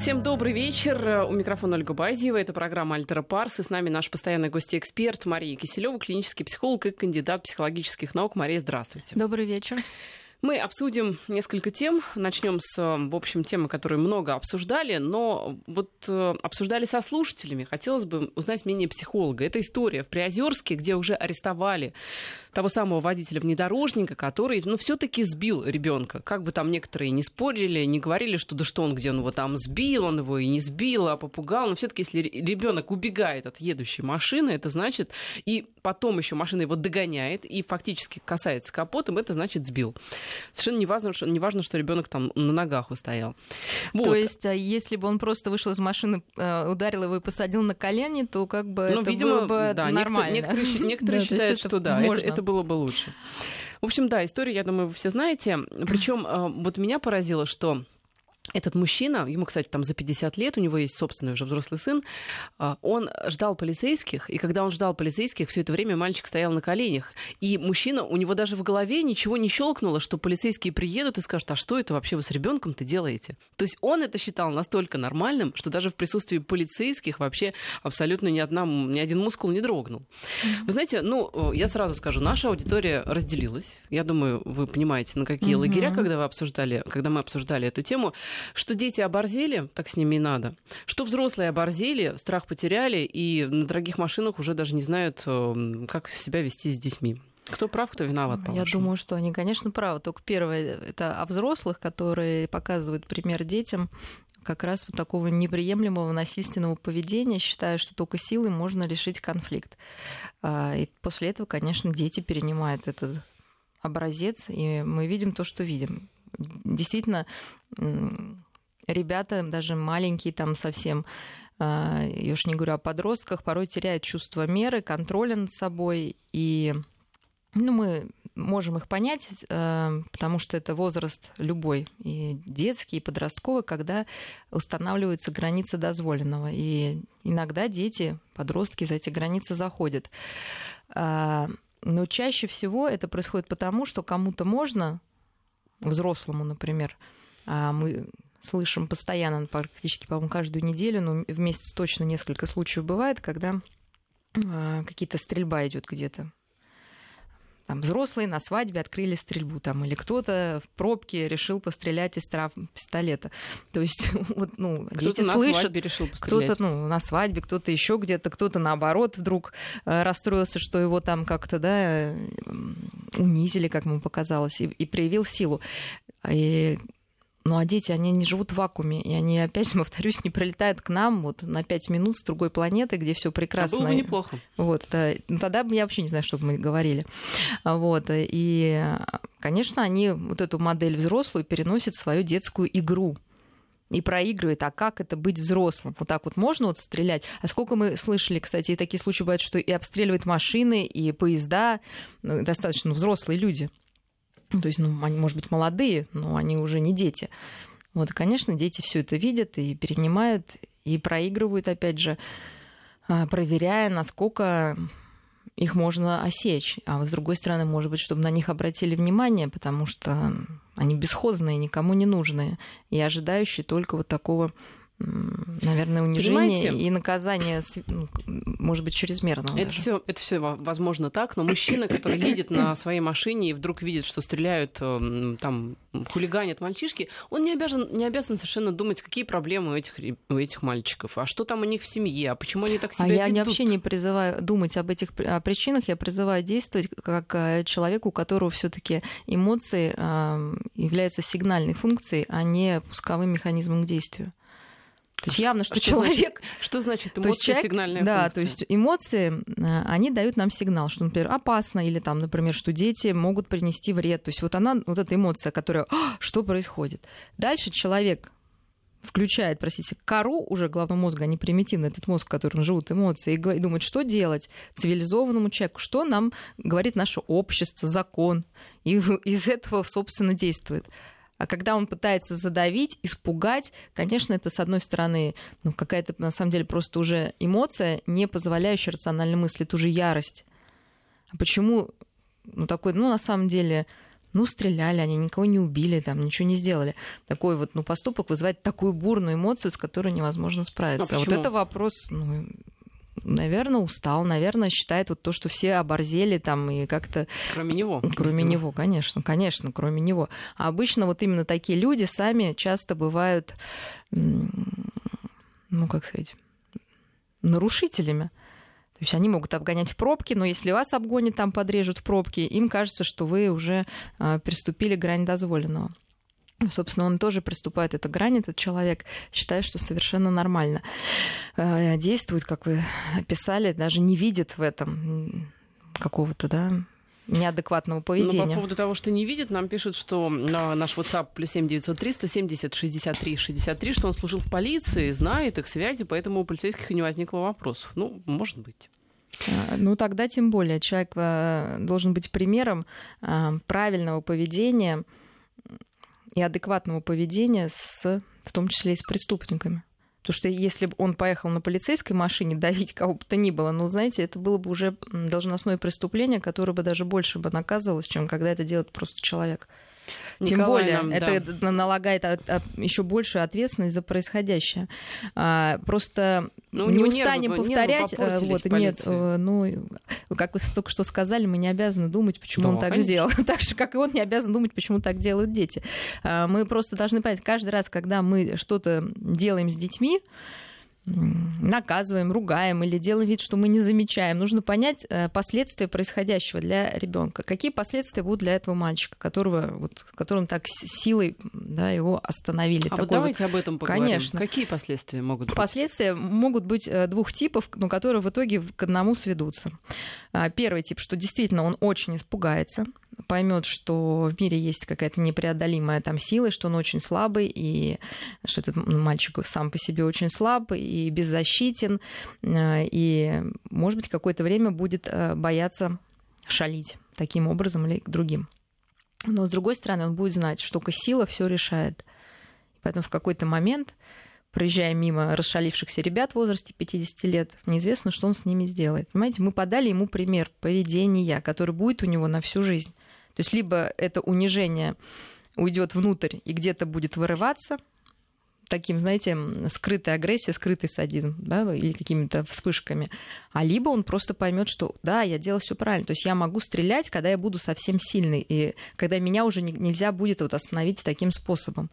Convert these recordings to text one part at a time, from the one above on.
Всем добрый вечер. У микрофона Ольга Базиева. Это программа «Альтера Парс». И с нами наш постоянный гость-эксперт Мария Киселева, клинический психолог и кандидат психологических наук. Мария, здравствуйте. Добрый вечер. Мы обсудим несколько тем. Начнем с, в общем, темы, которые много обсуждали, но вот э, обсуждали со слушателями. Хотелось бы узнать мнение психолога. Это история в Приозерске, где уже арестовали того самого водителя внедорожника, который, ну, все-таки сбил ребенка. Как бы там некоторые не спорили, не говорили, что да что он, где он его там сбил, он его и не сбил, а попугал. Но все-таки, если ребенок убегает от едущей машины, это значит, и потом еще машина его догоняет и фактически касается капотом, это значит сбил. Совершенно не важно, что, не важно, что ребенок там на ногах устоял. Вот. То есть, а если бы он просто вышел из машины, э, ударил его и посадил на колени, то как бы ну, это видимо, было бы да, нормально. Некоторые, некоторые, некоторые считают, что да, это, это было бы лучше. В общем, да, историю, я думаю, вы все знаете. Причем э, вот меня поразило, что этот мужчина, ему, кстати, там за 50 лет, у него есть собственный уже взрослый сын, а, он ждал полицейских, и когда он ждал полицейских, все это время мальчик стоял на коленях. И мужчина, у него даже в голове ничего не щелкнуло, что полицейские приедут и скажут, а что это вообще вы с ребенком-то делаете? То есть он это считал настолько нормальным, что даже в присутствии полицейских вообще абсолютно ни, одна, ни один мускул не дрогнул. Вы знаете, ну, я сразу скажу, наша аудитория разделилась. Я думаю, вы понимаете, на какие лагеря, когда вы обсуждали, когда мы обсуждали эту тему. Что дети оборзели, так с ними и надо. Что взрослые оборзели, страх потеряли и на дорогих машинах уже даже не знают, э, как себя вести с детьми. Кто прав, кто виноват, по Я думаю, что они, конечно, правы. Только первое, это о взрослых, которые показывают пример детям как раз вот такого неприемлемого насильственного поведения, считая, что только силой можно решить конфликт. А, и после этого, конечно, дети перенимают этот образец, и мы видим то, что видим действительно ребята, даже маленькие там совсем, а, я уж не говорю о подростках, порой теряют чувство меры, контроля над собой. И ну, мы можем их понять, а, потому что это возраст любой, и детский, и подростковый, когда устанавливаются границы дозволенного. И иногда дети, подростки за эти границы заходят. А, но чаще всего это происходит потому, что кому-то можно, взрослому, например, а мы слышим постоянно, практически, по-моему, каждую неделю, но в месяц точно несколько случаев бывает, когда а, какие-то стрельба идет где-то там, взрослые на свадьбе открыли стрельбу, там, или кто-то в пробке решил пострелять из трав пистолета. То есть, вот, ну, дети на слышат, решил кто-то, ну, на свадьбе, кто-то еще где-то, кто-то наоборот вдруг э, расстроился, что его там как-то, да, унизили, как ему показалось, и, и проявил силу. И ну а дети, они не живут в вакууме, и они, опять повторюсь, не прилетают к нам вот на пять минут с другой планеты, где все прекрасно. А было бы неплохо. Вот, да, ну, тогда бы я вообще не знаю, что бы мы говорили. Вот, и, конечно, они вот эту модель взрослую переносят в свою детскую игру и проигрывает, а как это быть взрослым? Вот так вот можно вот стрелять? А сколько мы слышали, кстати, и такие случаи бывают, что и обстреливают машины, и поезда, ну, достаточно взрослые люди. То есть, ну, они, может быть, молодые, но они уже не дети. Вот, и, конечно, дети все это видят и перенимают, и проигрывают, опять же, а, проверяя, насколько их можно осечь. А с другой стороны, может быть, чтобы на них обратили внимание, потому что они бесхозные, никому не нужные, и ожидающие только вот такого наверное, унижение Понимаете? и наказание, ну, может быть, чрезмерного. Это все, это все возможно так, но мужчина, который едет на своей машине и вдруг видит, что стреляют, эм, там, хулиганят мальчишки, он не обязан, не обязан совершенно думать, какие проблемы у этих, у этих мальчиков, а что там у них в семье, а почему они так себя а ведут. я вообще не призываю думать об этих причинах, я призываю действовать как э, человеку, у которого все таки эмоции эм, являются сигнальной функцией, а не пусковым механизмом к действию. То есть явно, что, что человек... Значит, что значит эмоции, то человек, сигнальная да, функция? то есть эмоции, э, они дают нам сигнал, что, например, опасно, или там, например, что дети могут принести вред. То есть вот она, вот эта эмоция, которая, «А, что происходит? Дальше человек включает, простите, кору уже головного мозга, а не примитивно этот мозг, в котором живут эмоции, и думает, что делать цивилизованному человеку, что нам говорит наше общество, закон, и из этого, собственно, действует. А когда он пытается задавить, испугать, конечно, это, с одной стороны, ну, какая-то, на самом деле, просто уже эмоция, не позволяющая рационально мыслить, это уже ярость. А почему, ну, такой, ну, на самом деле, Ну, стреляли, они никого не убили, там, ничего не сделали. Такой вот, ну, поступок вызывает такую бурную эмоцию, с которой невозможно справиться. А, а вот это вопрос, ну, наверное, устал, наверное, считает вот то, что все оборзели там и как-то... Кроме него. Кроме видимо. него, конечно, конечно, кроме него. А обычно вот именно такие люди сами часто бывают, ну, как сказать, нарушителями. То есть они могут обгонять в пробки, но если вас обгонят, там подрежут в пробки, им кажется, что вы уже а, приступили грань дозволенного. Собственно, он тоже приступает эта грань, этот человек, считает, что совершенно нормально а, действует, как вы описали, даже не видит в этом какого-то, да, неадекватного поведения. Ну, по поводу того, что не видит, нам пишут, что на наш WhatsApp плюс 7 903 170 63 63, что он служил в полиции, знает их связи, поэтому у полицейских и не возникло вопросов. Ну, может быть. А, ну, тогда тем более человек э, должен быть примером правильного поведения и адекватного поведения, с, в том числе и с преступниками. Потому что если бы он поехал на полицейской машине давить кого бы то ни было, ну, знаете, это было бы уже должностное преступление, которое бы даже больше бы наказывалось, чем когда это делает просто человек. Тем более, нам, это да. налагает еще большую ответственность за происходящее. А, просто ну, не устанем нервы, повторять. Нервы э, вот, нет, э, ну, как вы только что сказали, мы не обязаны думать, почему да, он так конечно. сделал. так же, как и он не обязан думать, почему так делают дети. А, мы просто должны понять, каждый раз, когда мы что-то делаем с детьми, наказываем, ругаем или делаем вид, что мы не замечаем. Нужно понять э, последствия происходящего для ребенка. Какие последствия будут для этого мальчика, которого, вот, которым так силой да, его остановили. А вот давайте вот... об этом поговорим. Конечно. Какие последствия могут быть? Последствия могут быть э, двух типов, но которые в итоге к одному сведутся. А, первый тип, что действительно он очень испугается, поймет, что в мире есть какая-то непреодолимая там сила, что он очень слабый, и что этот мальчик сам по себе очень слаб и беззащитен, э, и, может быть, какое-то время будет э, бояться шалить таким образом или к другим. Но, с другой стороны, он будет знать, что только сила все решает. Поэтому в какой-то момент, проезжая мимо расшалившихся ребят в возрасте 50 лет, неизвестно, что он с ними сделает. Понимаете, мы подали ему пример поведения, который будет у него на всю жизнь. То есть либо это унижение уйдет внутрь и где-то будет вырываться, таким, знаете, скрытой агрессией, скрытый садизм, да, или какими-то вспышками. А либо он просто поймет, что да, я делал все правильно. То есть я могу стрелять, когда я буду совсем сильный, и когда меня уже нельзя будет вот остановить таким способом.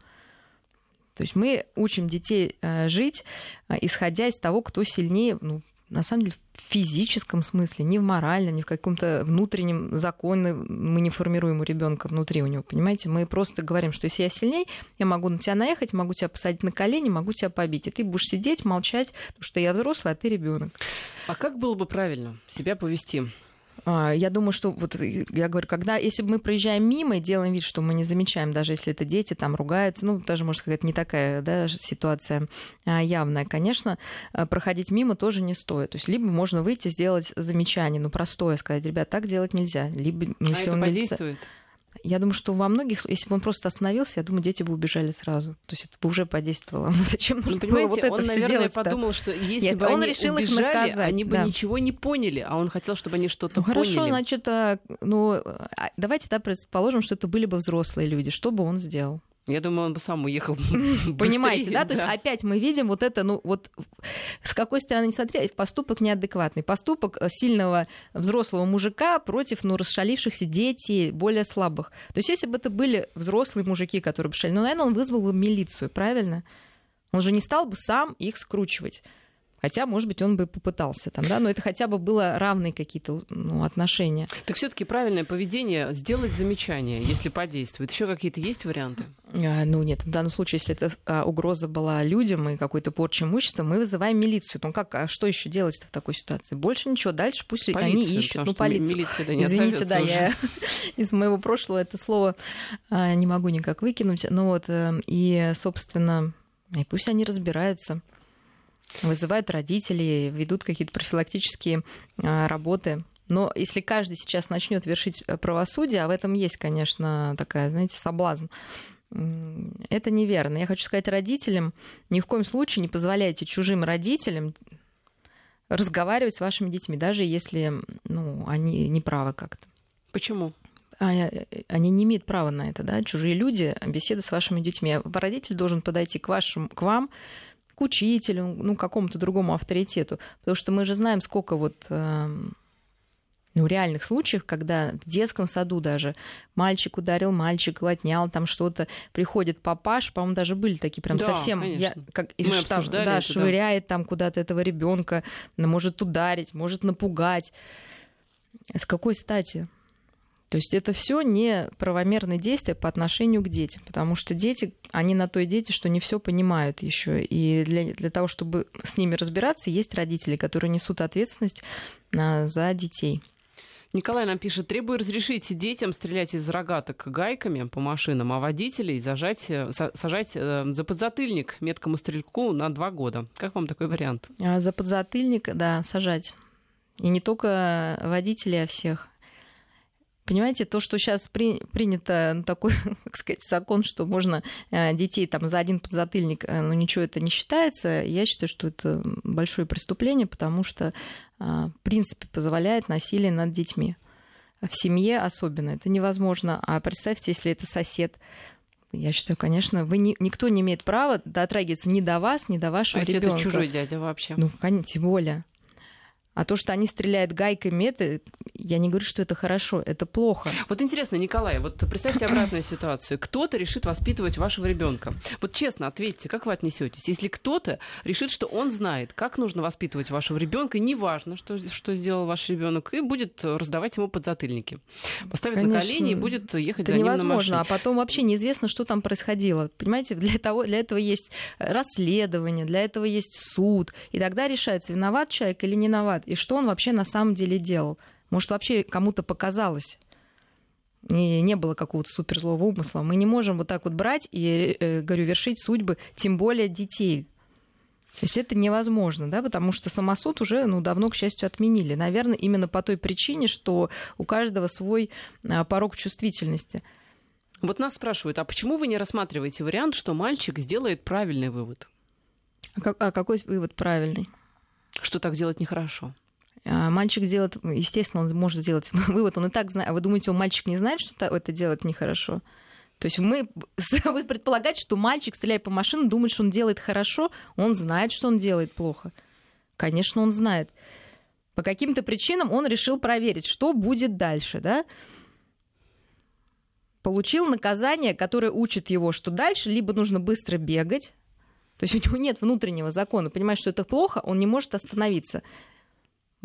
То есть мы учим детей э, жить, э, исходя из того, кто сильнее, ну, на самом деле, в физическом смысле, не в моральном, не в каком-то внутреннем законе мы не формируем у ребенка внутри у него, понимаете? Мы просто говорим, что если я сильней, я могу на тебя наехать, могу тебя посадить на колени, могу тебя побить. И ты будешь сидеть, молчать, потому что я взрослый, а ты ребенок. А как было бы правильно себя повести? А, я думаю, что вот я говорю, когда если мы проезжаем мимо и делаем вид, что мы не замечаем, даже если это дети там ругаются, ну даже может сказать не такая да, ситуация а, явная, конечно, а, проходить мимо тоже не стоит. То есть либо можно выйти сделать замечание, ну простое сказать, ребят, так делать нельзя, либо ну, если а он это подействует? Милиция... Я думаю, что во многих, если бы он просто остановился, я думаю, дети бы убежали сразу. То есть это бы уже подействовало. Зачем нужно ну, было вот это он, все наверное, делать подумал, что если Нет, бы он они решил убежали, их наказать, они бы да. ничего не поняли, а он хотел, чтобы они что-то ну, поняли. Хорошо, значит, а, ну, а, давайте да, предположим, что это были бы взрослые люди. Что бы он сделал? Я думаю, он бы сам уехал. Понимаете, да? То есть опять мы видим вот это, ну вот с какой стороны не смотреть, поступок неадекватный. Поступок сильного взрослого мужика против, ну, расшалившихся детей, более слабых. То есть если бы это были взрослые мужики, которые бы шали, ну, наверное, он вызвал бы милицию, правильно? Он же не стал бы сам их скручивать. Хотя, может быть, он бы попытался там, да, но это хотя бы было равные какие-то ну, отношения. Так все-таки правильное поведение сделать замечание, если подействует. Еще какие-то есть варианты? А, ну нет, в данном случае, если это а, угроза была людям и какой-то порча имущества, мы вызываем милицию. Ну как, а что еще делать в такой ситуации? Больше ничего, дальше пусть полицию, они ищут. Ну, полицию. Милиция, да, не Извините, да, уже. я из моего прошлого это слово а, не могу никак выкинуть. Ну вот, э, и, собственно, и пусть они разбираются вызывают родителей, ведут какие-то профилактические а, работы. Но если каждый сейчас начнет вершить э, правосудие, а в этом есть, конечно, такая, знаете, соблазн, это неверно. Я хочу сказать родителям, ни в коем случае не позволяйте чужим родителям разговаривать с вашими детьми, даже если ну, они не правы как-то. Почему? а, э, они не имеют права на это, да, чужие люди, беседа с вашими детьми. Родитель должен подойти к, вашим, к вам, к учителю, ну, к какому-то другому авторитету. Потому что мы же знаем, сколько вот эм, ну, реальных случаев, когда в детском саду даже мальчик ударил мальчика, отнял там что-то, приходит папаш, по-моему, даже были такие прям да, совсем, я, как из Мы штаба, да, это, швыряет да. там куда-то этого ребенка, может ударить, может напугать. С какой стати? То есть это все не правомерные действия по отношению к детям, потому что дети, они на то и дети, что не все понимают еще. И для, для того, чтобы с ними разбираться, есть родители, которые несут ответственность а, за детей. Николай нам пишет, требую разрешить детям стрелять из рогаток гайками по машинам, а водителей зажать, э, сажать э, за подзатыльник меткому стрельку на два года. Как вам такой вариант? А за подзатыльник, да, сажать. И не только водителей, а всех. Понимаете, то, что сейчас при, принято ну, такой, так сказать, закон, что можно э, детей там за один подзатыльник, э, ну ничего это не считается, я считаю, что это большое преступление, потому что, э, в принципе, позволяет насилие над детьми. В семье особенно это невозможно. А представьте, если это сосед, я считаю, конечно, вы не, никто не имеет права дотрагиваться ни до вас, ни до вашего а ребенка. это чужой дядя вообще. Ну, конечно, тем более. А то, что они стреляют гайками, это, я не говорю, что это хорошо, это плохо. Вот интересно, Николай, вот представьте обратную ситуацию. Кто-то решит воспитывать вашего ребенка. Вот честно ответьте, как вы отнесетесь? Если кто-то решит, что он знает, как нужно воспитывать вашего ребенка, неважно, что, что сделал ваш ребенок, и будет раздавать ему подзатыльники. Поставит Конечно, на колени и будет ехать это за ним невозможно, на машине. а потом вообще неизвестно, что там происходило. Понимаете, для, того, для этого есть расследование, для этого есть суд, и тогда решается, виноват человек или не виноват и что он вообще на самом деле делал. Может, вообще кому-то показалось, и не было какого-то суперзлого умысла. Мы не можем вот так вот брать и, э, говорю, вершить судьбы, тем более детей. То есть это невозможно, да, потому что самосуд уже ну, давно, к счастью, отменили. Наверное, именно по той причине, что у каждого свой а, порог чувствительности. Вот нас спрашивают, а почему вы не рассматриваете вариант, что мальчик сделает правильный вывод? А, а какой вывод правильный? Что так делать нехорошо. А, мальчик сделает, естественно, он может сделать вывод, он и так знает. А вы думаете, он мальчик не знает, что это делать нехорошо? То есть мы вы предполагаете, что мальчик, стреляя по машине, думает, что он делает хорошо, он знает, что он делает плохо. Конечно, он знает. По каким-то причинам он решил проверить, что будет дальше, да? Получил наказание, которое учит его, что дальше либо нужно быстро бегать, то есть у него нет внутреннего закона, понимает, что это плохо, он не может остановиться.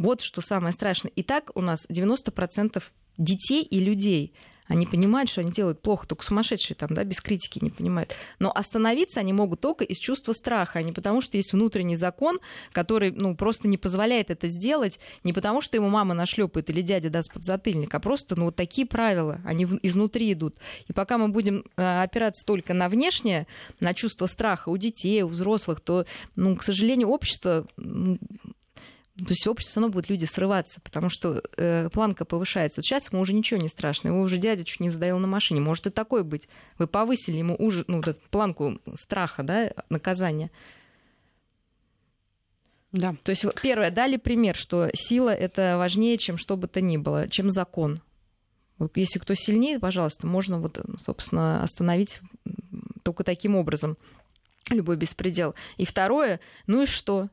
Вот что самое страшное. И так у нас 90% детей и людей они понимают, что они делают плохо, только сумасшедшие там, да, без критики не понимают. Но остановиться они могут только из чувства страха, а не потому, что есть внутренний закон, который, ну, просто не позволяет это сделать, не потому, что ему мама нашлепает или дядя даст подзатыльник, а просто, ну, вот такие правила, они изнутри идут. И пока мы будем э, опираться только на внешнее, на чувство страха у детей, у взрослых, то, ну, к сожалению, общество то есть общество оно будет люди срываться, потому что э, планка повышается. Вот сейчас ему уже ничего не страшно, его уже дядя чуть не задавил на машине. Может и такое быть. Вы повысили ему уже, ну, вот эту планку страха, да, наказания. Да. То есть, первое, дали пример, что сила это важнее, чем что бы то ни было, чем закон. Вот если кто сильнее, пожалуйста, можно вот, собственно, остановить только таким образом любой беспредел. И второе, ну и что?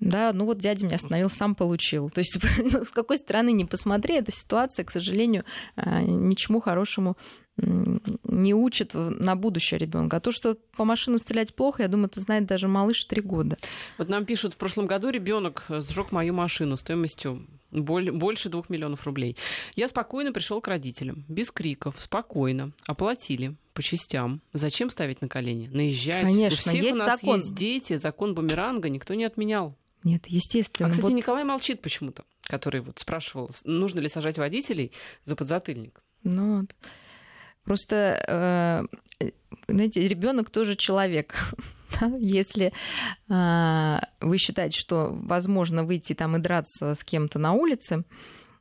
Да, ну вот дядя меня остановил, сам получил. То есть ну, с какой стороны не посмотри, эта ситуация, к сожалению, а, ничему хорошему не учит на будущее ребенка. А то, что по машину стрелять плохо, я думаю, это знает даже малыш три года. Вот нам пишут, в прошлом году ребенок сжег мою машину стоимостью больше двух миллионов рублей. Я спокойно пришел к родителям, без криков, спокойно, оплатили по частям. Зачем ставить на колени? Наезжать. Конечно, у всех есть у нас закон. есть дети, закон бумеранга никто не отменял. Нет, естественно. А, кстати, вот... Николай молчит почему-то, который вот спрашивал, нужно ли сажать водителей за подзатыльник. Ну, вот. просто, э, знаете, ребенок тоже человек. Если э, вы считаете, что возможно выйти там и драться с кем-то на улице,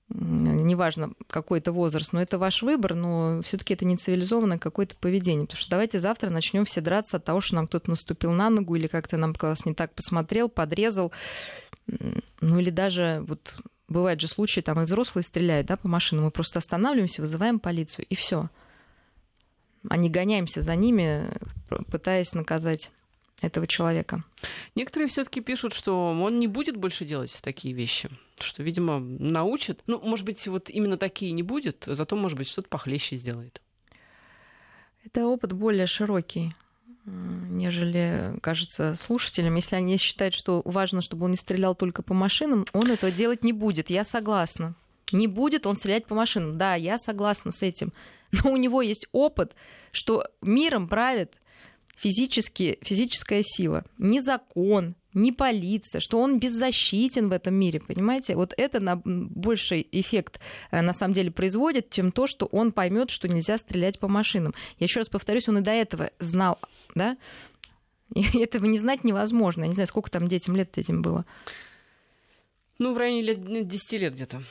неважно какой это возраст, но это ваш выбор, но все-таки это не цивилизованное какое-то поведение. Потому что давайте завтра начнем все драться от того, что нам кто-то наступил на ногу или как-то нам класс не так посмотрел, подрезал. Ну или даже вот бывают же случаи, там и взрослые стреляют, да, по машинам, мы просто останавливаемся, вызываем полицию, и все. А не гоняемся за ними, пытаясь наказать этого человека. Некоторые все-таки пишут, что он не будет больше делать такие вещи, что, видимо, научат. Ну, может быть, вот именно такие не будет, зато, может быть, что-то похлеще сделает. Это опыт более широкий нежели кажется слушателям. Если они считают, что важно, чтобы он не стрелял только по машинам, он этого делать не будет. Я согласна. Не будет он стрелять по машинам. Да, я согласна с этим. Но у него есть опыт, что миром правит физически, физическая сила, не закон, не полиция, что он беззащитен в этом мире, понимаете? Вот это на больший эффект э, на самом деле производит, чем то, что он поймет, что нельзя стрелять по машинам. Я еще раз повторюсь, он и до этого знал, да? И этого не знать невозможно. Я не знаю, сколько там детям лет этим было. Ну, в районе лет 10 лет где-то.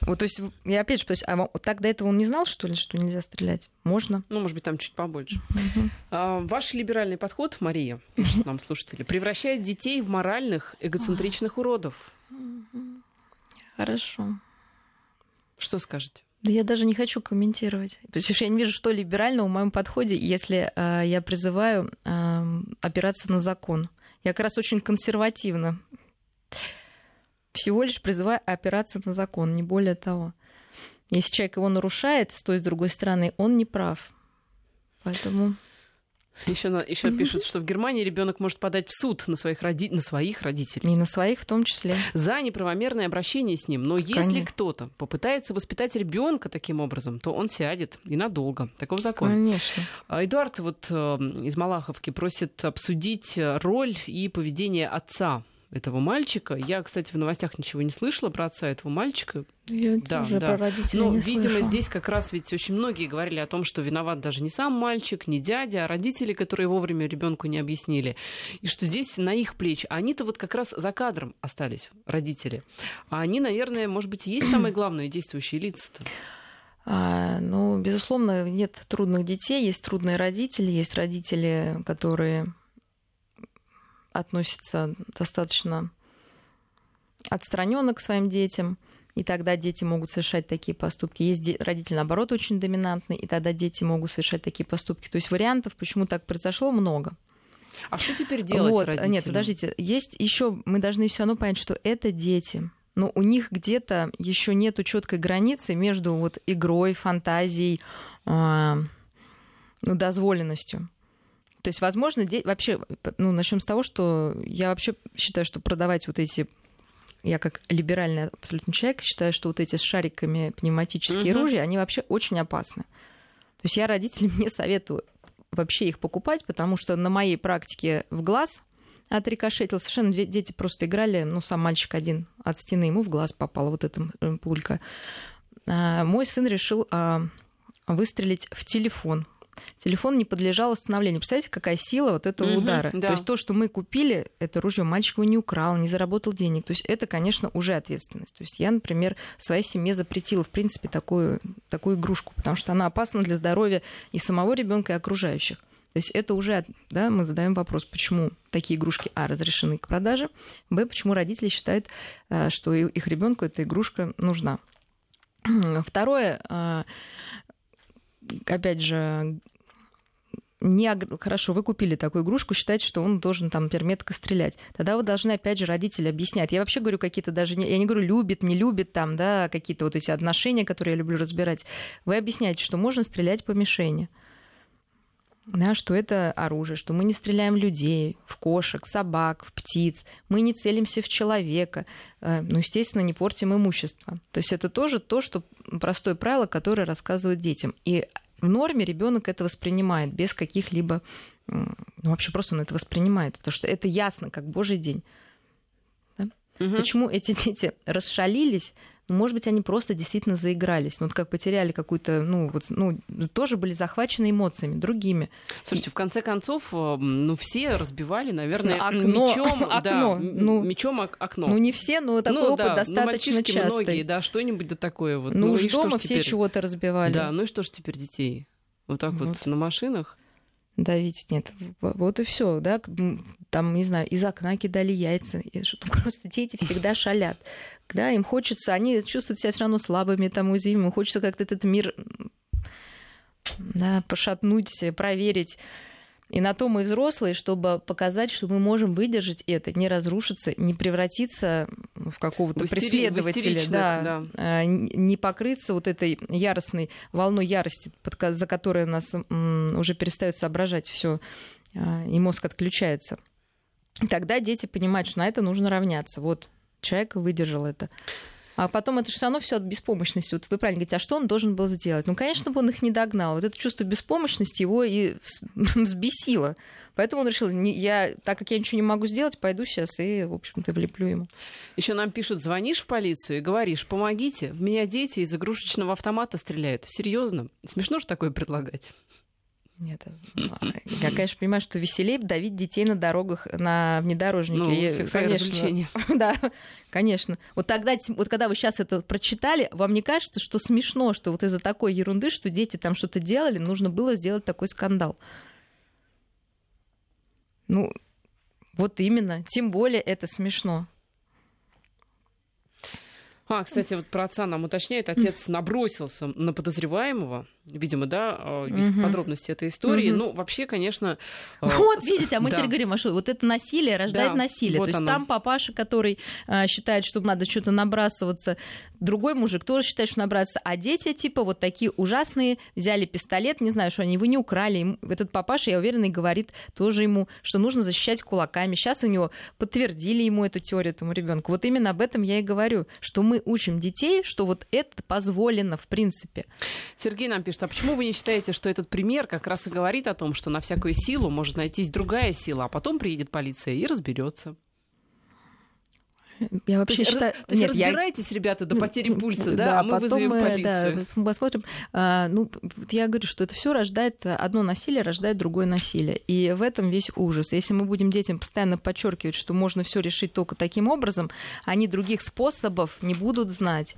Вот, то есть, я опять же, то есть, а так до этого он не знал, что ли, что нельзя стрелять? Можно? Ну, может быть, там чуть побольше. Uh-huh. А, ваш либеральный подход, Мария, пишет нам слушатели, превращает детей в моральных, эгоцентричных уродов. Хорошо. Что скажете? Да я даже не хочу комментировать. Потому что я не вижу, что либерального в моем подходе, если э, я призываю э, опираться на закон. Я как раз очень консервативно всего лишь призывая опираться на закон, не более того. Если человек его нарушает с той с другой стороны, он не прав. Поэтому... Еще, еще пишут, что в Германии ребенок может подать в суд на своих, роди... на своих родителей. И на своих в том числе. За неправомерное обращение с ним. Но Конечно. если кто-то попытается воспитать ребенка таким образом, то он сядет и надолго. Таков закон. Конечно. А Эдуард вот э, из Малаховки просит обсудить роль и поведение отца этого мальчика. Я, кстати, в новостях ничего не слышала про отца этого мальчика. Я да, тоже да. про родителей Но, не видимо, слышала. здесь как раз ведь очень многие говорили о том, что виноват даже не сам мальчик, не дядя, а родители, которые вовремя ребенку не объяснили. И что здесь на их плечи. Они-то вот как раз за кадром остались, родители. А они, наверное, может быть, и есть самые главные действующие лица-то. А, ну, безусловно, нет трудных детей, есть трудные родители, есть родители, которые относится достаточно отстраненно к своим детям, и тогда дети могут совершать такие поступки. Есть родители, наоборот, очень доминантные, и тогда дети могут совершать такие поступки. То есть вариантов, почему так произошло, много. А что теперь делать вот, родителям? Нет, подождите. Есть еще, мы должны все равно понять, что это дети. Но у них где-то еще нету четкой границы между вот игрой, фантазией, э, дозволенностью. То есть, возможно, де... вообще, ну, начнем с того, что я вообще считаю, что продавать вот эти я как либеральный абсолютно человек считаю, что вот эти с шариками пневматические угу. ружья, они вообще очень опасны. То есть я родителям не советую вообще их покупать, потому что на моей практике в глаз отрикошетил. Совершенно дети просто играли, ну, сам мальчик один от стены, ему в глаз попала вот эта э, пулька. А мой сын решил а, выстрелить в телефон телефон не подлежал восстановлению. Представляете, какая сила вот этого угу, удара. Да. То есть то, что мы купили, это ружье мальчик его не украл, не заработал денег. То есть это, конечно, уже ответственность. То есть я, например, в своей семье запретила, в принципе, такую, такую игрушку, потому что она опасна для здоровья и самого ребенка, и окружающих. То есть это уже, да, мы задаем вопрос, почему такие игрушки, а, разрешены к продаже, б, почему родители считают, э, что их ребенку эта игрушка нужна. Второе, э, опять же, не хорошо, вы купили такую игрушку, считаете, что он должен там, например, стрелять. Тогда вы должны, опять же, родители объяснять. Я вообще говорю какие-то даже, я не говорю любит, не любит там, да, какие-то вот эти отношения, которые я люблю разбирать. Вы объясняете, что можно стрелять по мишени. Да, что это оружие, что мы не стреляем людей, в кошек, собак, в птиц, мы не целимся в человека, э, ну, естественно, не портим имущество. То есть это тоже то, что простое правило, которое рассказывают детям. И в норме ребенок это воспринимает без каких-либо... Ну, вообще просто он это воспринимает, потому что это ясно, как божий день. Да? Угу. Почему эти дети расшалились? Ну, может быть, они просто действительно заигрались. Ну, вот как потеряли какую-то, ну, вот, ну, тоже были захвачены эмоциями, другими. Слушайте, в конце концов, э, ну, все разбивали, наверное, окно, мечом, окно, да, ну, мечом окно. Ну, не все, но такой ну, опыт да, достаточно ну, частый. многие, да, что-нибудь да такое вот. Ну, ну уж дома все чего-то разбивали. Да, ну и что ж теперь детей? Вот так вот, вот на машинах? давить. Нет, вот и все, да, там, не знаю, из окна кидали яйца. Просто дети всегда шалят. Да, им хочется, они чувствуют себя все равно слабыми, там, уязвимыми, хочется как-то этот мир да, пошатнуть, проверить. И на то мы взрослые, чтобы показать, что мы можем выдержать это, не разрушиться, не превратиться в какого-то в преследователя, да, да. А, не покрыться вот этой яростной волной ярости, за которой нас уже перестают соображать все, а, и мозг отключается. Тогда дети понимают, что на это нужно равняться. Вот человек выдержал это. А потом это же все равно все от беспомощности. Вот вы правильно говорите, а что он должен был сделать? Ну, конечно, бы он их не догнал. Вот это чувство беспомощности его и взбесило. Поэтому он решил, я, так как я ничего не могу сделать, пойду сейчас и, в общем-то, влеплю ему. Еще нам пишут, звонишь в полицию и говоришь, помогите, в меня дети из игрушечного автомата стреляют. Серьезно? Смешно же такое предлагать? Нет, я, конечно, понимаю, что веселее давить детей на дорогах, на внедорожнике. Ну, конечно, Да, конечно. Вот тогда, вот когда вы сейчас это прочитали, вам не кажется, что смешно, что вот из-за такой ерунды, что дети там что-то делали, нужно было сделать такой скандал? Ну, вот именно. Тем более это смешно. А, кстати, вот про отца нам уточняют. Отец набросился на подозреваемого, видимо, да, есть угу. подробности этой истории. Угу. Ну, вообще, конечно... Э, вот, видите, а мы да. теперь говорим, а что вот это насилие рождает да, насилие. Вот То есть оно. там папаша, который а, считает, что надо что-то набрасываться, другой мужик тоже считает, что набрасываться, а дети, типа, вот такие ужасные, взяли пистолет, не знаю, что они его не украли. Этот папаша, я уверена, говорит тоже ему, что нужно защищать кулаками. Сейчас у него подтвердили ему эту теорию, этому ребенку. Вот именно об этом я и говорю, что мы учим детей, что вот это позволено в принципе. Сергей нам пишет, пишет, а почему вы не считаете, что этот пример как раз и говорит о том, что на всякую силу может найтись другая сила, а потом приедет полиция и разберется? Я вообще то считаю... То есть Нет, разбирайтесь, я... ребята, до потери пульса, да, да а мы вызовем мы, полицию. Да, посмотрим. А, ну, я говорю, что это все рождает, одно насилие рождает другое насилие. И в этом весь ужас. Если мы будем детям постоянно подчеркивать, что можно все решить только таким образом, они других способов не будут знать.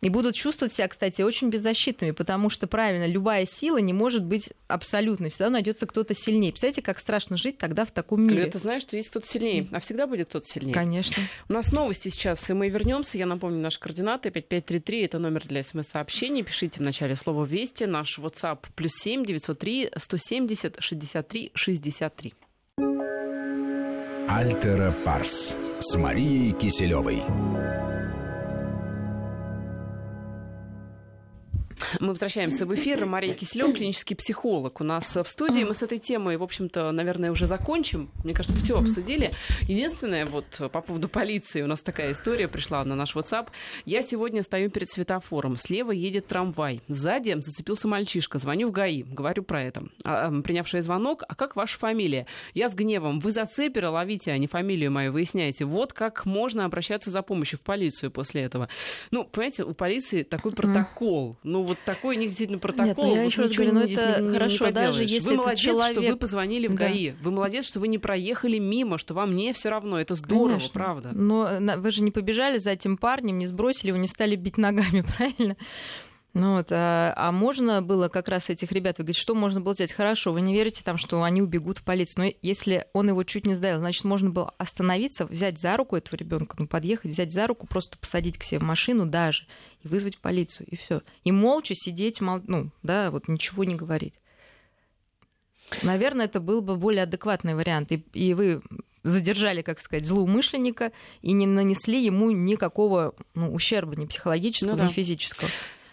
И будут чувствовать себя, кстати, очень беззащитными, потому что, правильно, любая сила не может быть абсолютной. Всегда найдется кто-то сильнее. Представляете, как страшно жить тогда в таком мире. Когда ты знаешь, что есть кто-то сильнее, а всегда будет кто-то сильнее. Конечно. У нас новости сейчас, и мы вернемся. Я напомню, наши координаты 5533, это номер для смс-сообщений. Пишите в начале слова «Вести». Наш WhatsApp плюс 7 903 170 63 63. Альтера Парс с Марией Киселевой. Мы возвращаемся в эфир. Мария Киселев, клинический психолог, у нас в студии. Мы с этой темой, в общем-то, наверное, уже закончим. Мне кажется, все обсудили. Единственное, вот по поводу полиции, у нас такая история пришла на наш WhatsApp. Я сегодня стою перед светофором. Слева едет трамвай. Сзади зацепился мальчишка. Звоню в ГАИ. Говорю про это. А, принявший звонок. А как ваша фамилия? Я с гневом. Вы зацепера ловите, а не фамилию мою выясняете. Вот как можно обращаться за помощью в полицию после этого. Ну, понимаете, у полиции такой протокол. Ну, вот такой у них действительно протокол. Нет, ну, я еще раз говорю, ну это не, хорошо, не даже если вы молодец, человек... что вы позвонили в ГАИ. Да. Вы молодец, что вы не проехали мимо, что вам не все равно. Это здорово, Конечно. правда. Но вы же не побежали за этим парнем, не сбросили его, не стали бить ногами, правильно? Ну вот, а, а можно было как раз этих ребят, вы говорите, что можно было сделать? Хорошо, вы не верите там, что они убегут в полицию. Но если он его чуть не сдавил, значит, можно было остановиться, взять за руку этого ребенка, ну, подъехать, взять за руку, просто посадить к себе в машину даже и вызвать полицию, и все. И молча сидеть, мол... ну, да, вот ничего не говорить. Наверное, это был бы более адекватный вариант. И, и вы задержали, как сказать, злоумышленника и не нанесли ему никакого ну, ущерба ни психологического, ну, да. ни физического.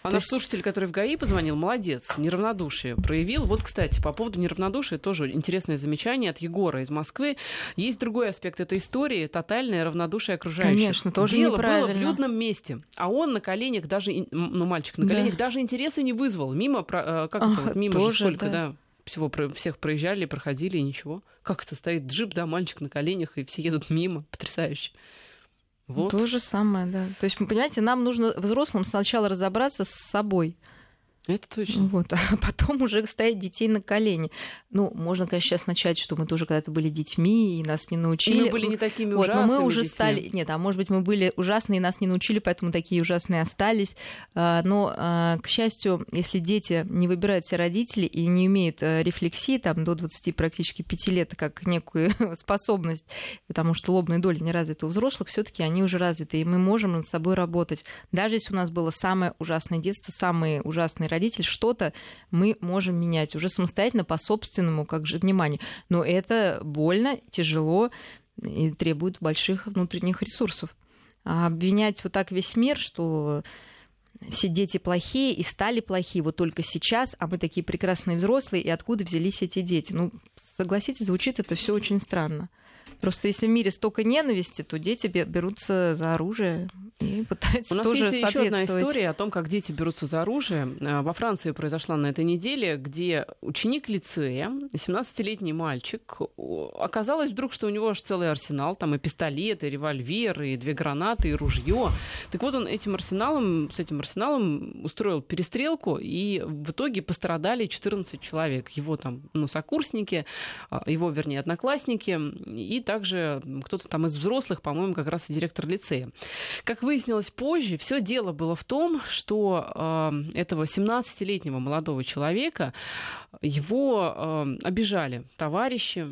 А наш есть... слушатель, который в ГАИ позвонил, молодец, неравнодушие проявил. Вот, кстати, по поводу неравнодушия тоже интересное замечание от Егора из Москвы. Есть другой аспект этой истории — тотальное равнодушие окружающих. Конечно, тоже Дело было в людном месте, а он на коленях даже, ну, мальчик на коленях да. даже интереса не вызвал. Мимо, э, как а, это, мимо тоже, же сколько, да. да всего всех проезжали, проходили, и ничего. Как это стоит джип, да, мальчик на коленях, и все едут мимо. Потрясающе. Вот. То же самое, да. То есть, понимаете, нам нужно взрослым сначала разобраться с собой. Это точно. Вот. А потом уже ставить детей на колени. Ну, можно, конечно, сейчас начать, что мы тоже когда-то были детьми, и нас не научили. И мы были не такими вот, ужасными Но мы уже детьми. стали... Нет, а может быть, мы были ужасные, и нас не научили, поэтому такие ужасные остались. А, но, а, к счастью, если дети не выбирают себе родители и не имеют э, рефлексии там, до 20 практически 5 лет как некую способность, потому что лобные доли не развиты у взрослых, все таки они уже развиты, и мы можем над собой работать. Даже если у нас было самое ужасное детство, самые ужасные родитель, что-то мы можем менять уже самостоятельно по собственному как же вниманию. Но это больно, тяжело и требует больших внутренних ресурсов. А обвинять вот так весь мир, что все дети плохие и стали плохие вот только сейчас, а мы такие прекрасные взрослые, и откуда взялись эти дети? Ну, согласитесь, звучит это все очень странно. Просто если в мире столько ненависти, то дети берутся за оружие и пытаются У нас тоже есть еще одна история о том, как дети берутся за оружие. Э, во Франции произошла на этой неделе, где ученик лицея, 17-летний мальчик, оказалось вдруг, что у него аж целый арсенал, там и пистолет, и револьвер, и две гранаты, и ружье. Так вот он этим арсеналом, с этим арсеналом устроил перестрелку, и в итоге пострадали 14 человек. Его там, ну, сокурсники, а, его, вернее, одноклассники, и также кто-то там из взрослых, по-моему, как раз и директор лицея. Как выяснилось позже, все дело было в том, что э, этого 17-летнего молодого человека его э, обижали товарищи,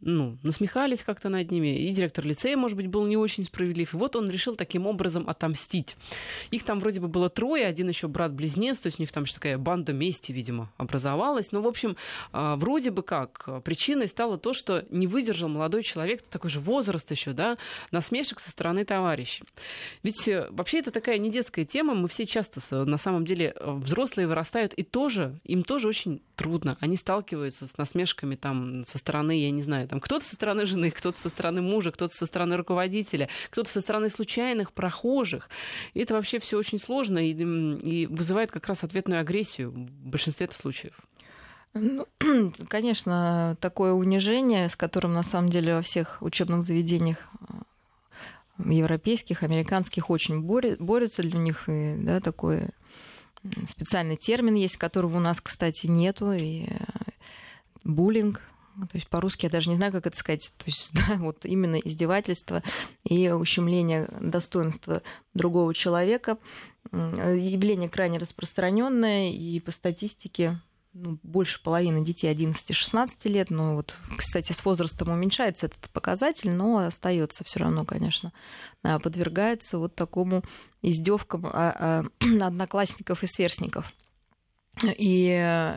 ну, насмехались как-то над ними, и директор лицея, может быть, был не очень справедлив. И вот он решил таким образом отомстить. Их там вроде бы было трое, один еще брат-близнец, то есть у них там еще такая банда мести, видимо, образовалась. Но, в общем, а, вроде бы как причиной стало то, что не выдержал молодой человек, такой же возраст еще, да, насмешек со стороны товарищей. Ведь э, вообще это такая не детская тема, мы все часто, на самом деле, э, взрослые вырастают, и тоже, им тоже очень трудно. Они сталкиваются с насмешками там со стороны, я не знаю, там кто-то со стороны жены, кто-то со стороны мужа, кто-то со стороны руководителя, кто-то со стороны случайных прохожих. И это вообще все очень сложно и, и вызывает как раз ответную агрессию в большинстве случаев. Ну, конечно, такое унижение, с которым на самом деле во всех учебных заведениях э, европейских, американских очень борются для них, и да, такой специальный термин есть, которого у нас, кстати, нету, и э, буллинг, то есть по-русски я даже не знаю, как это сказать. То есть, да, вот именно издевательство и ущемление достоинства другого человека. Явление крайне распространенное, и по статистике ну, больше половины детей 11-16 лет. Но вот, кстати, с возрастом уменьшается этот показатель, но остается все равно, конечно, а, подвергается вот такому издевкам а, а, одноклассников и сверстников. И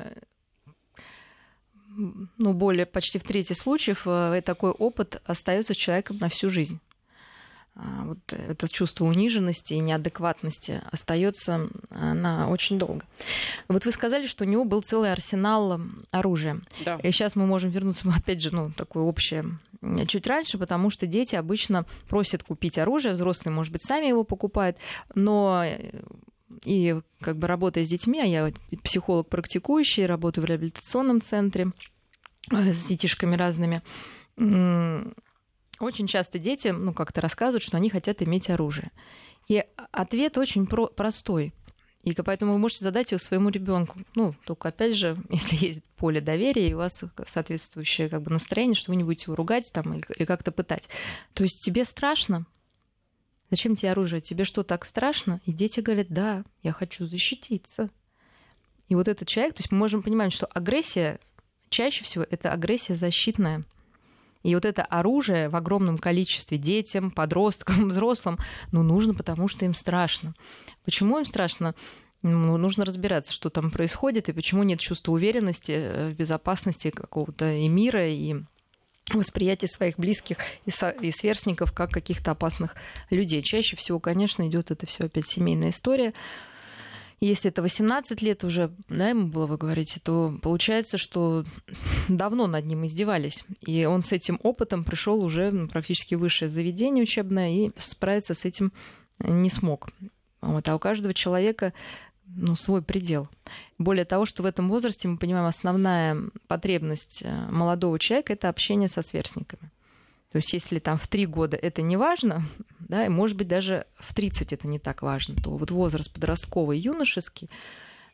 ну, более почти в трети случаев э, такой опыт остается с человеком на всю жизнь. А, вот это чувство униженности и неадекватности остается э, на очень долго. Вот вы сказали, что у него был целый арсенал оружия. Да. И сейчас мы можем вернуться, опять же, ну, такое общее чуть раньше, потому что дети обычно просят купить оружие, взрослые, может быть, сами его покупают, но э, и как бы работая с детьми, а я психолог практикующий, работаю в реабилитационном центре э, с детишками разными, очень часто дети ну, как-то рассказывают, что они хотят иметь оружие. И ответ очень про- простой. И поэтому вы можете задать его своему ребенку. Ну, только опять же, если есть поле доверия, и у вас соответствующее как бы, настроение, что вы не будете его ругать там, или как-то пытать. То есть тебе страшно, Зачем тебе оружие? Тебе что, так страшно? И дети говорят, да, я хочу защититься. И вот этот человек, то есть мы можем понимать, что агрессия чаще всего это агрессия защитная. И вот это оружие в огромном количестве детям, подросткам, взрослым, ну, нужно, потому что им страшно. Почему им страшно? Ну, нужно разбираться, что там происходит, и почему нет чувства уверенности э, в безопасности какого-то и мира, и восприятие своих близких и, со, и сверстников как каких-то опасных людей. Чаще всего, конечно, идет это все опять семейная история. Если это 18 лет уже, да, ему было, вы говорите, то получается, что давно над ним издевались. И он с этим опытом пришел уже практически в высшее заведение учебное и справиться с этим не смог. Вот. А у каждого человека ну, свой предел. Более того, что в этом возрасте мы понимаем, основная потребность э, молодого человека это общение со сверстниками. То есть, если там в три года это не важно, да, и может быть даже в 30 это не так важно, то вот возраст подростковый, юношеский,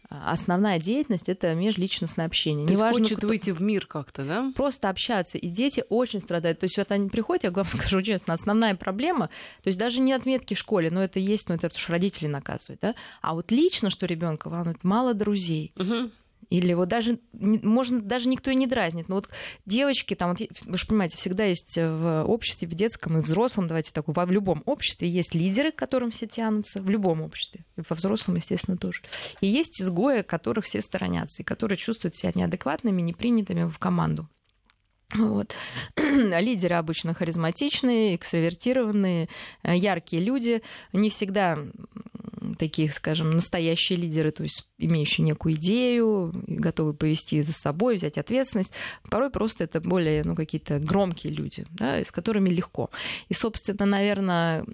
основная деятельность это межличностное общение. То Неважно, хочет кто... выйти в мир как-то, да? Просто общаться. И дети очень страдают. То есть вот они приходят, я вам скажу честно, основная проблема, то есть даже не отметки в школе, но это есть, но это потому что родители наказывают, да? А вот лично, что ребенка волнует, мало друзей. Угу. Или вот даже, можно, даже никто и не дразнит. Но вот девочки, там, вот, вы же понимаете, всегда есть в обществе, в детском и взрослом, давайте так, в любом обществе есть лидеры, к которым все тянутся, в любом обществе. И во взрослом, естественно, тоже. И есть изгои, которых все сторонятся, и которые чувствуют себя неадекватными, непринятыми в команду. Вот. Лидеры обычно харизматичные, экстравертированные, яркие люди. Не всегда такие, скажем, настоящие лидеры, то есть имеющие некую идею, готовые повести за собой, взять ответственность. Порой просто это более ну, какие-то громкие люди, да, с которыми легко. И, собственно, наверное,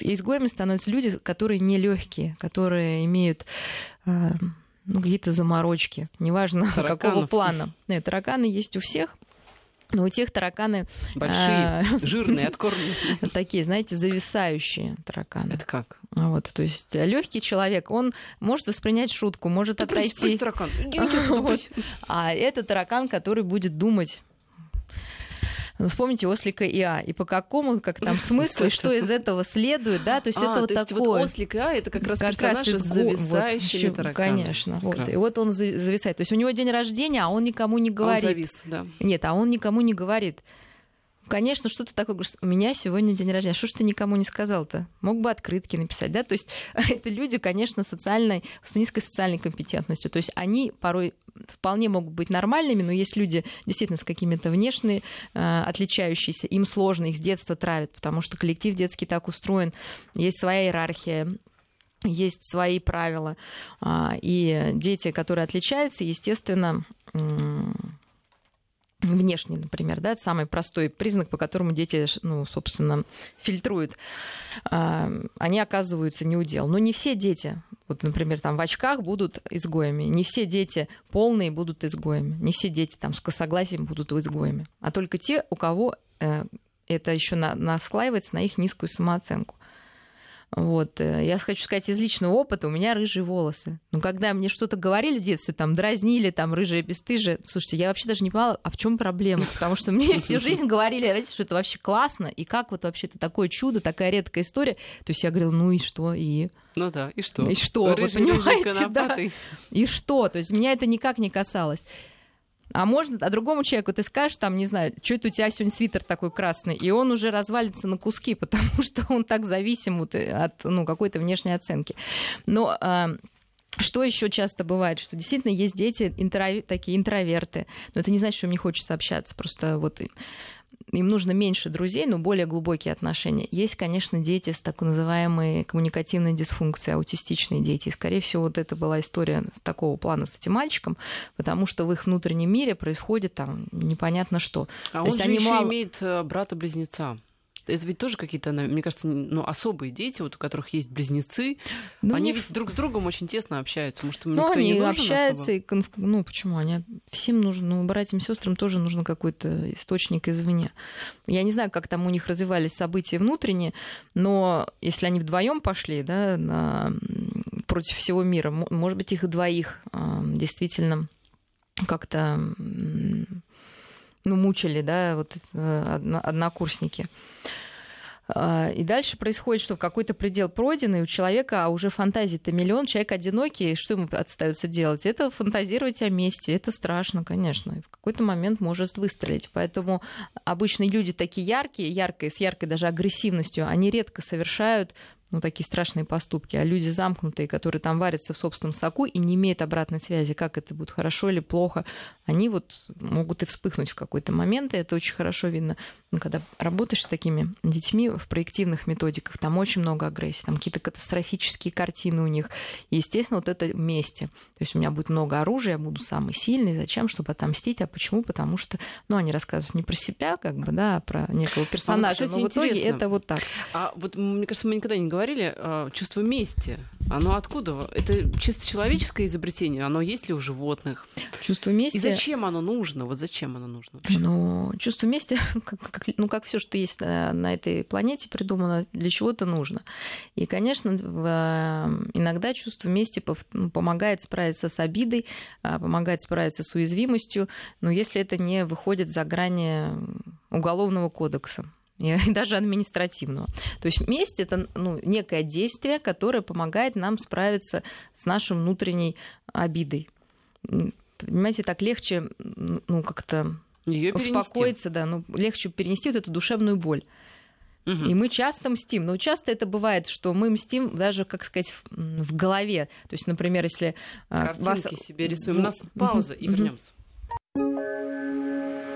изгоями становятся люди, которые нелегкие, которые имеют э, ну, какие-то заморочки, неважно Тараканов. какого плана. Нет, тараканы есть у всех, но у тех тараканы... Большие, а, жирные, откормленные. Такие, знаете, зависающие тараканы. Это как? Вот, то есть легкий человек, он может воспринять шутку, может отойти. Пусть, пусть таракан. А это таракан, который будет думать вспомните Ослика и А. И по какому, как там смыслу, и что из этого следует, да, то есть а, это вот то такое. вот Ослик и А, это как раз как персонаж раз из зависающий вот, таракан. Конечно. Вот. И вот он зависает. То есть у него день рождения, а он никому не говорит. А он завис, да. Нет, а он никому не говорит. Конечно, что-то такое, говоришь, у меня сегодня день рождения, что ж ты никому не сказал-то? Мог бы открытки написать, да? То есть это люди, конечно, социальной, с низкой социальной компетентностью. То есть они порой вполне могут быть нормальными, но есть люди действительно с какими-то внешними э, отличающиеся, им сложно, их с детства травят, потому что коллектив детский так устроен, есть своя иерархия, есть свои правила. А, и дети, которые отличаются, естественно, внешний, например, да, это самый простой признак, по которому дети, ну, собственно, фильтруют, а, они оказываются неудел. Но не все дети, вот, например, там в очках будут изгоями, не все дети полные будут изгоями, не все дети там с косогласием будут изгоями, а только те, у кого э, это еще на, насклаивается на их низкую самооценку. Вот. Э, я хочу сказать из личного опыта, у меня рыжие волосы. Но когда мне что-то говорили в детстве, там, дразнили, там, рыжие бесстыжие, слушайте, я вообще даже не понимала, а в чем проблема? Потому что мне всю жизнь говорили, что это вообще классно, и как вот вообще это такое чудо, такая редкая история. То есть я говорила, ну и что, и... Ну да, и что? И что, рыжий, вы понимаете, да? И что? То есть меня это никак не касалось. А можно, а другому человеку ты скажешь, там, не знаю, что это у тебя сегодня свитер такой красный, и он уже развалится на куски, потому что он так зависим от, от ну, какой-то внешней оценки. Но а, что еще часто бывает, что действительно есть дети интрови- такие интроверты, но это не значит, что им не хочется общаться, просто вот им нужно меньше друзей, но более глубокие отношения. Есть, конечно, дети с так называемой коммуникативной дисфункцией, аутистичные дети. И, скорее всего, вот это была история такого плана с этим мальчиком, потому что в их внутреннем мире происходит там непонятно что. А То он же они еще мало... имеет э, брата-близнеца это ведь тоже какие-то, мне кажется, ну, особые дети, вот у которых есть близнецы. Ну, они ведь друг с другом очень тесно общаются. Может, им ну, никто они не нужен общаются, особо? и конф... ну почему? Они всем нужно, ну, братьям сестрам тоже нужно какой-то источник извне. Я не знаю, как там у них развивались события внутренние, но если они вдвоем пошли, да, на... против всего мира, может быть, их двоих действительно как-то ну, мучили, да, вот э, однокурсники. А, и дальше происходит, что в какой-то предел пройден, и у человека, а уже фантазии-то миллион, человек одинокий, что ему остается делать? Это фантазировать о месте, это страшно, конечно. И в какой-то момент может выстрелить. Поэтому обычные люди такие яркие, яркие, с яркой даже агрессивностью, они редко совершают ну, такие страшные поступки, а люди замкнутые, которые там варятся в собственном соку и не имеют обратной связи, как это будет хорошо или плохо, они вот могут и вспыхнуть в какой-то момент, и это очень хорошо видно. Ну, когда работаешь с такими детьми в проективных методиках, там очень много агрессии, там какие-то катастрофические картины у них. И, естественно, вот это вместе. То есть у меня будет много оружия, я буду самый сильный. Зачем? Чтобы отомстить. А почему? Потому что, ну, они рассказывают не про себя, как бы, да, а про некого персонажа. А вот, кстати, Но в итоге это вот так. А вот, мне кажется, мы никогда не говорим говорили, э, чувство мести. Оно откуда? Это чисто человеческое изобретение? Оно есть ли у животных? Чувство мести... И зачем оно нужно? Вот зачем оно нужно? Ну, чувство мести, как, как, ну, как все, что есть на, на этой планете придумано, для чего-то нужно. И, конечно, в, э, иногда чувство мести ну, помогает справиться с обидой, а, помогает справиться с уязвимостью, но если это не выходит за грани уголовного кодекса и даже административного. То есть месть это ну, некое действие, которое помогает нам справиться с нашей внутренней обидой. Понимаете, так легче ну, как-то Её успокоиться, да, ну, легче перенести вот эту душевную боль. Угу. И мы часто мстим. Но часто это бывает, что мы мстим даже, как сказать, в голове. То есть, например, если... А, Картинки вас... себе рисуем. У нас пауза, и вернемся.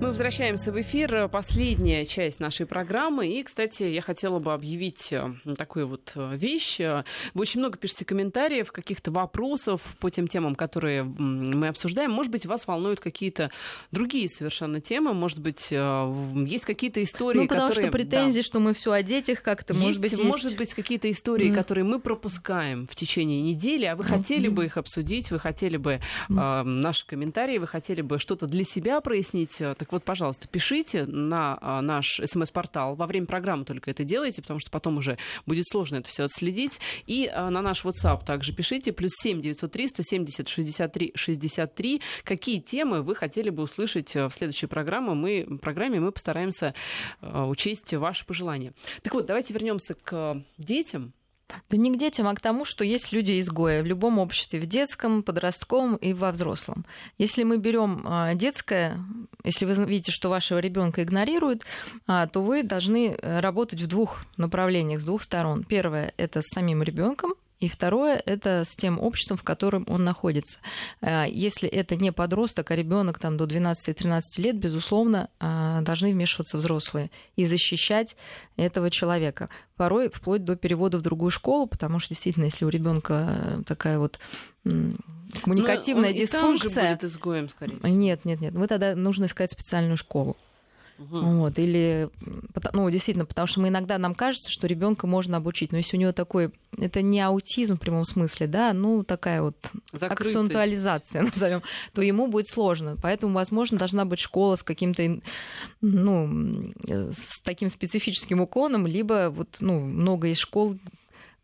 Мы возвращаемся в эфир. Последняя часть нашей программы. И, кстати, я хотела бы объявить э, такую вот э, вещь. Вы очень много пишете комментариев, каких-то вопросов по тем темам, которые мы обсуждаем. Может быть, вас волнуют какие-то другие совершенно темы. Может быть, э, есть какие-то истории, Ну, потому которые... что претензии, да. что мы все о детях как-то, может быть, есть... Может быть, какие-то истории, mm. которые мы пропускаем в течение недели, а вы mm. хотели бы их обсудить, вы хотели бы mm. э, наши комментарии, вы хотели бы что-то для себя прояснить, так вот, пожалуйста, пишите на а, наш смс-портал. Во время программы только это делайте, потому что потом уже будет сложно это все отследить. И а, на наш WhatsApp также пишите. Плюс 7 903 170 63 63. Какие темы вы хотели бы услышать а, в следующей программе? Мы, программе мы постараемся учесть ваши пожелания. Так вот, давайте вернемся к детям. Да не к детям, а к тому, что есть люди-изгои в любом обществе, в детском, подростковом и во взрослом. Если мы берем а, детское, если вы видите, что вашего ребенка игнорируют, а, то вы должны э, работать в двух направлениях, с двух сторон. Первое это с самим ребенком, и второе это с тем обществом, в котором он находится. Э, если это не подросток, а ребенок там, до 12-13 лет, безусловно, э, должны вмешиваться взрослые и защищать этого человека. Порой вплоть до перевода в другую школу, потому что действительно, если у ребенка такая вот коммуникативная Но дисфункция. И там же будет изгоем, скорее. Нет, нет, нет. Вы тогда нужно искать специальную школу. Угу. Вот, или, ну, действительно, потому что мы иногда нам кажется, что ребенка можно обучить, но если у него такой, это не аутизм в прямом смысле, да, ну, такая вот Закрытость. акцентуализация, назовем, то ему будет сложно. Поэтому, возможно, должна быть школа с каким-то, ну, с таким специфическим уклоном, либо вот, ну, много есть школ,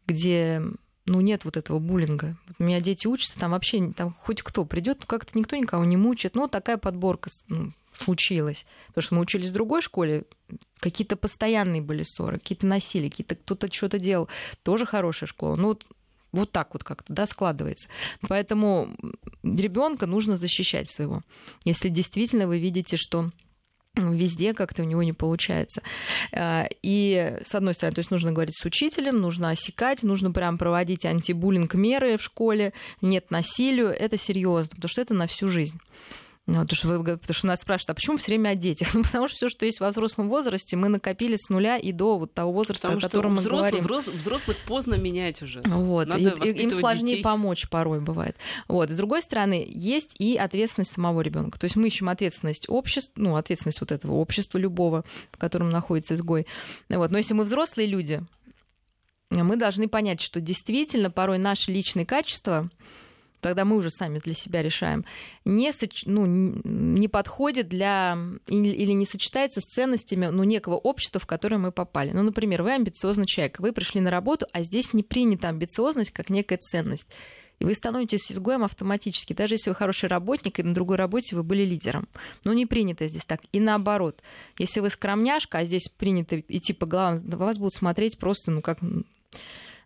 где ну, нет вот этого буллинга. У меня дети учатся, там вообще там хоть кто придет, как-то никто никого не мучает. Ну, такая подборка ну, случилось. Потому что мы учились в другой школе, какие-то постоянные были ссоры, какие-то насилия, какие-то кто-то что-то делал. Тоже хорошая школа. Ну, вот, вот так вот как-то, да, складывается. Поэтому ребенка нужно защищать своего. Если действительно вы видите, что везде как-то у него не получается. А, и, с одной стороны, то есть нужно говорить с учителем, нужно осекать, нужно прям проводить антибуллинг меры в школе, нет насилию, это серьезно, потому что это на всю жизнь. Ну, потому, что вы, потому что нас спрашивают, а почему все время о детях? Ну, потому что все, что есть во взрослом возрасте, мы накопили с нуля и до вот того возраста, потому о котором мы взрослых, говорим. Взрослых поздно менять уже. Вот. Надо и, им сложнее детей. помочь порой бывает. Вот. С другой стороны, есть и ответственность самого ребенка. То есть мы ищем ответственность общества, ну, ответственность вот этого общества любого, в котором находится изгой. Вот. Но если мы взрослые люди, мы должны понять, что действительно порой наши личные качества тогда мы уже сами для себя решаем, не, соч... ну, не подходит для или не сочетается с ценностями ну, некого общества, в которое мы попали. Ну, например, вы амбициозный человек, вы пришли на работу, а здесь не принята амбициозность как некая ценность. И вы становитесь изгоем автоматически, даже если вы хороший работник, и на другой работе вы были лидером. Но не принято здесь так. И наоборот, если вы скромняшка, а здесь принято идти по головам, вас будут смотреть просто, ну, как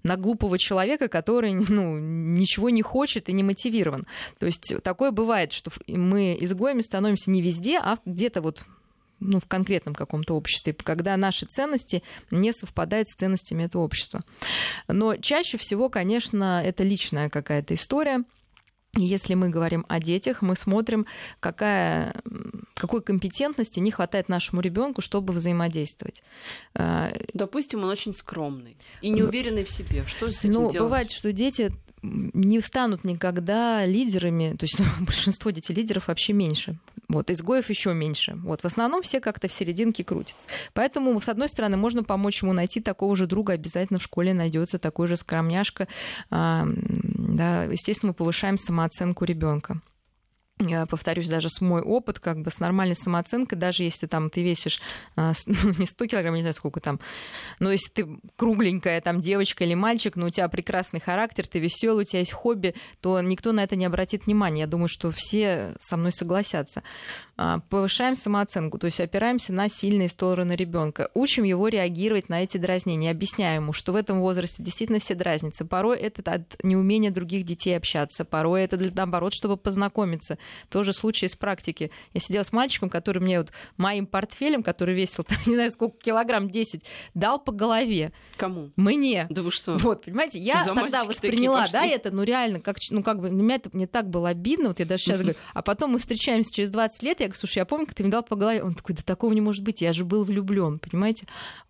на глупого человека, который ну, ничего не хочет и не мотивирован. То есть такое бывает, что мы изгоями становимся не везде, а где-то вот ну, в конкретном каком-то обществе, когда наши ценности не совпадают с ценностями этого общества. Но чаще всего, конечно, это личная какая-то история, если мы говорим о детях, мы смотрим, какая, какой компетентности не хватает нашему ребенку, чтобы взаимодействовать. А, Допустим, он очень скромный и неуверенный в себе. Что с этим ну, делать? Бывает, что дети не станут никогда лидерами, то есть большинство детей лидеров вообще меньше. Вот, изгоев еще меньше. Вот, в основном все как-то в серединке крутятся. Поэтому, с одной стороны, можно помочь ему найти такого же друга, обязательно в школе найдется такой же скромняшка. А, да, естественно, мы повышаем самооценку ребенка повторюсь, даже с мой опыт, как бы с нормальной самооценкой, даже если там ты весишь а, ну, не 100 килограмм, не знаю сколько там, но если ты кругленькая там девочка или мальчик, но у тебя прекрасный характер, ты веселый, у тебя есть хобби, то никто на это не обратит внимания. Я думаю, что все со мной согласятся. А, повышаем самооценку, то есть опираемся на сильные стороны ребенка, учим его реагировать на эти дразнения, объясняем ему, что в этом возрасте действительно все дразнятся. Порой это от неумения других детей общаться, порой это для наоборот, чтобы познакомиться тоже случай из практики. Я сидела с мальчиком, который мне вот моим портфелем, который весил, там, не знаю, сколько килограмм, 10, дал по голове. Кому? Мне. Да вы что? Вот, понимаете, я тогда восприняла, да, это, ну реально, как, ну как бы, меня это мне так было обидно, вот я даже сейчас говорю, а потом мы встречаемся через 20 лет, я говорю, слушай, я помню, как ты мне дал по голове. Он такой, да такого не может быть, я же был влюблен, понимаете?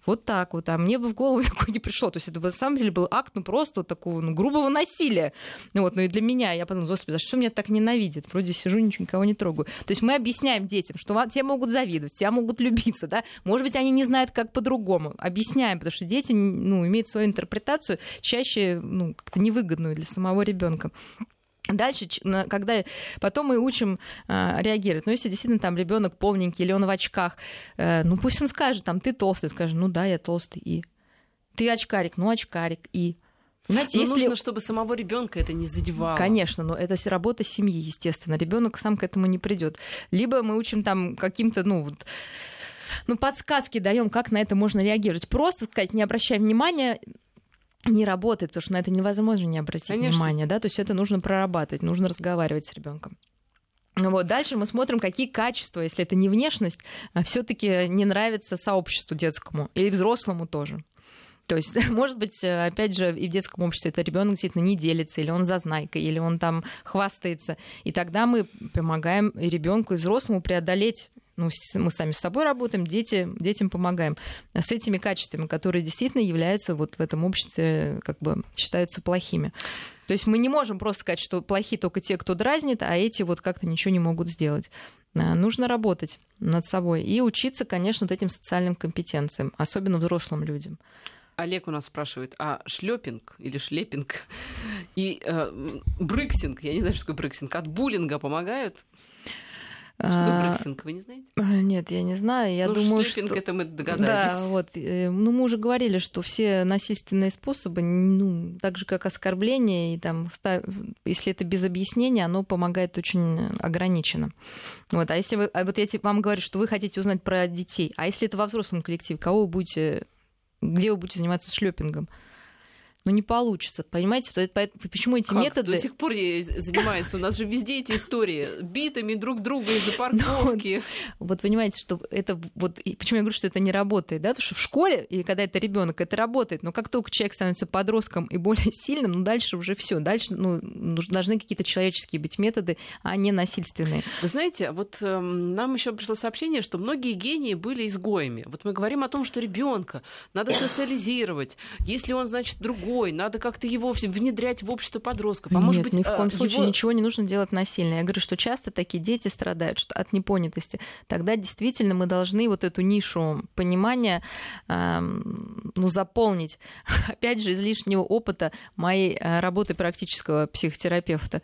Вот так вот. А мне бы в голову такое не пришло. То есть это на самом деле был акт, ну просто вот такого, ну, грубого насилия. Ну вот, ну и для меня, я подумала, господи, за что меня так ненавидят? Вроде сижу, ничего никого не трогаю. То есть мы объясняем детям, что те могут завидовать, тебя могут любиться, да, может быть, они не знают, как по-другому. Объясняем, потому что дети, ну, имеют свою интерпретацию, чаще, ну, как-то невыгодную для самого ребенка. Дальше, когда потом мы учим э, реагировать. Ну, если действительно там ребенок полненький или он в очках, э, ну пусть он скажет, там, ты толстый, скажет, ну да, я толстый, и ты очкарик, ну очкарик, и Понимаете, но если... нужно, чтобы самого ребенка это не задевало. Конечно, но это работа семьи, естественно. Ребенок сам к этому не придет. Либо мы учим там каким-то, ну, вот, ну, подсказки даем, как на это можно реагировать. Просто сказать, не обращай внимания, не работает, потому что на это невозможно не обратить Конечно. внимания, да, то есть это нужно прорабатывать, нужно разговаривать с ребенком. Вот дальше мы смотрим, какие качества, если это не внешность, а все-таки не нравится сообществу детскому или взрослому тоже. То есть, может быть, опять же, и в детском обществе это ребенок действительно не делится, или он зазнайка, или он там хвастается. И тогда мы помогаем ребенку и взрослому преодолеть ну, мы сами с собой работаем, дети, детям помогаем. С этими качествами, которые действительно являются вот в этом обществе, как бы считаются плохими. То есть мы не можем просто сказать, что плохие только те, кто дразнит, а эти вот как-то ничего не могут сделать. А, нужно работать над собой и учиться, конечно, вот этим социальным компетенциям, особенно взрослым людям. Олег у нас спрашивает, а шлепинг или шлепинг и э, брыксинг, я не знаю, что такое брыксинг, от буллинга помогают? Что такое брексинг, вы не знаете? А, нет, я не знаю. Я ну, думаю, что... это мы догадались. Да, вот. Э, ну, мы уже говорили, что все насильственные способы, ну, так же, как оскорбление, и там, если это без объяснения, оно помогает очень ограниченно. Вот. А если вы... А вот я вам говорю, что вы хотите узнать про детей, а если это во взрослом коллективе, кого вы будете... Где вы будете заниматься шлепингом? Ну не получится, понимаете? То есть, почему эти как? методы... До сих пор занимаются. У нас же везде эти истории битыми друг друга из-за ну, парковки. Вот понимаете, что это вот почему я говорю, что это не работает, да? Потому что в школе и когда это ребенок, это работает. Но как только человек становится подростком и более сильным, ну дальше уже все, дальше ну, должны какие-то человеческие быть методы, а не насильственные. Вы знаете, вот э, нам еще пришло сообщение, что многие гении были изгоями. Вот мы говорим о том, что ребенка надо социализировать, если он, значит, другой другой, надо как-то его внедрять в общество подростков. А Нет, может быть, ни в коем его... случае ничего не нужно делать насильно. Я говорю, что часто такие дети страдают от непонятости. Тогда действительно мы должны вот эту нишу понимания э, ну, заполнить. Опять же, из лишнего опыта моей э, работы практического психотерапевта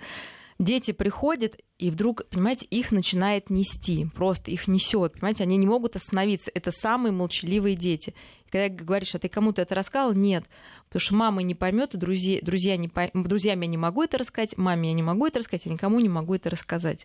дети приходят, и вдруг, понимаете, их начинает нести, просто их несет, понимаете, они не могут остановиться. Это самые молчаливые дети. Когда говоришь, а ты кому-то это рассказал? Нет, потому что мама не поймет, и друзья, друзья не по... друзьям я не могу это рассказать, маме я не могу это рассказать, я никому не могу это рассказать.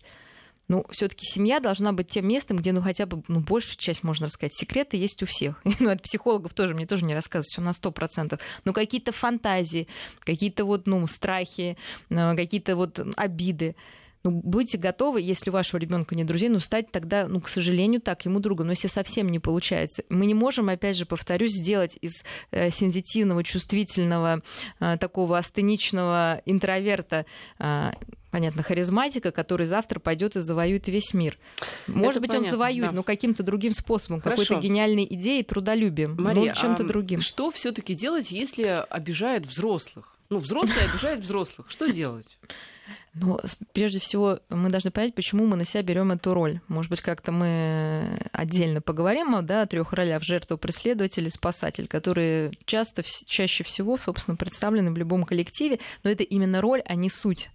Ну, все-таки семья должна быть тем местом, где, ну, хотя бы, ну, большую часть можно рассказать. Секреты есть у всех. Ну, от психологов тоже, мне тоже не рассказывать все на сто процентов. Но какие-то фантазии, какие-то вот, ну, страхи, э, какие-то вот обиды. Ну, будьте готовы, если у вашего ребенка нет друзей, ну, стать тогда, ну, к сожалению, так, ему другом. Но если совсем не получается, мы не можем, опять же, повторюсь, сделать из э, сензитивного, чувствительного, э, такого астеничного интроверта э, понятно, харизматика, который завтра пойдет и завоюет весь мир. Может Это быть, понятно, он завоюет, да. но каким-то другим способом, какой-то гениальной идеей, трудолюбием, Мария, но чем-то а другим. Что все-таки делать, если обижают взрослых? Ну, взрослые обижают взрослых. Что делать? Ну, прежде всего, мы должны понять, почему мы на себя берем эту роль. Может быть, как-то мы отдельно поговорим да, о трех ролях жертва, преследователь и спасатель, которые часто, чаще всего, собственно, представлены в любом коллективе, но это именно роль, а не суть.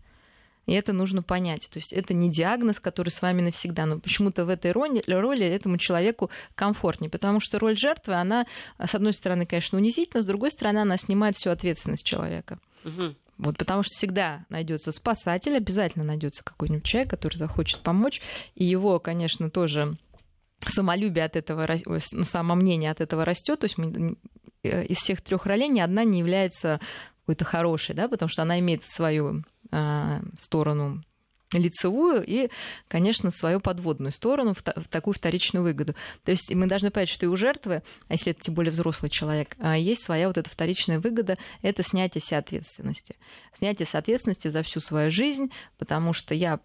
И это нужно понять. То есть это не диагноз, который с вами навсегда, но почему-то в этой роли, роли этому человеку комфортнее, потому что роль жертвы, она, с одной стороны, конечно, унизительна, с другой стороны, она снимает всю ответственность человека. Угу. Вот, потому что всегда найдется спасатель, обязательно найдется какой-нибудь человек, который захочет помочь, и его, конечно, тоже самолюбие от этого, самомнение от этого растет. То есть мы, э, из всех трех ролей ни одна не является какой-то хорошей, да, потому что она имеет свою э, сторону лицевую и, конечно, свою подводную сторону, в, в такую вторичную выгоду. То есть мы должны понять, что и у жертвы, а если это тем более взрослый человек, а, есть своя вот эта вторичная выгода, это снятие себя ответственности. Снятие ответственности за всю свою жизнь, потому что я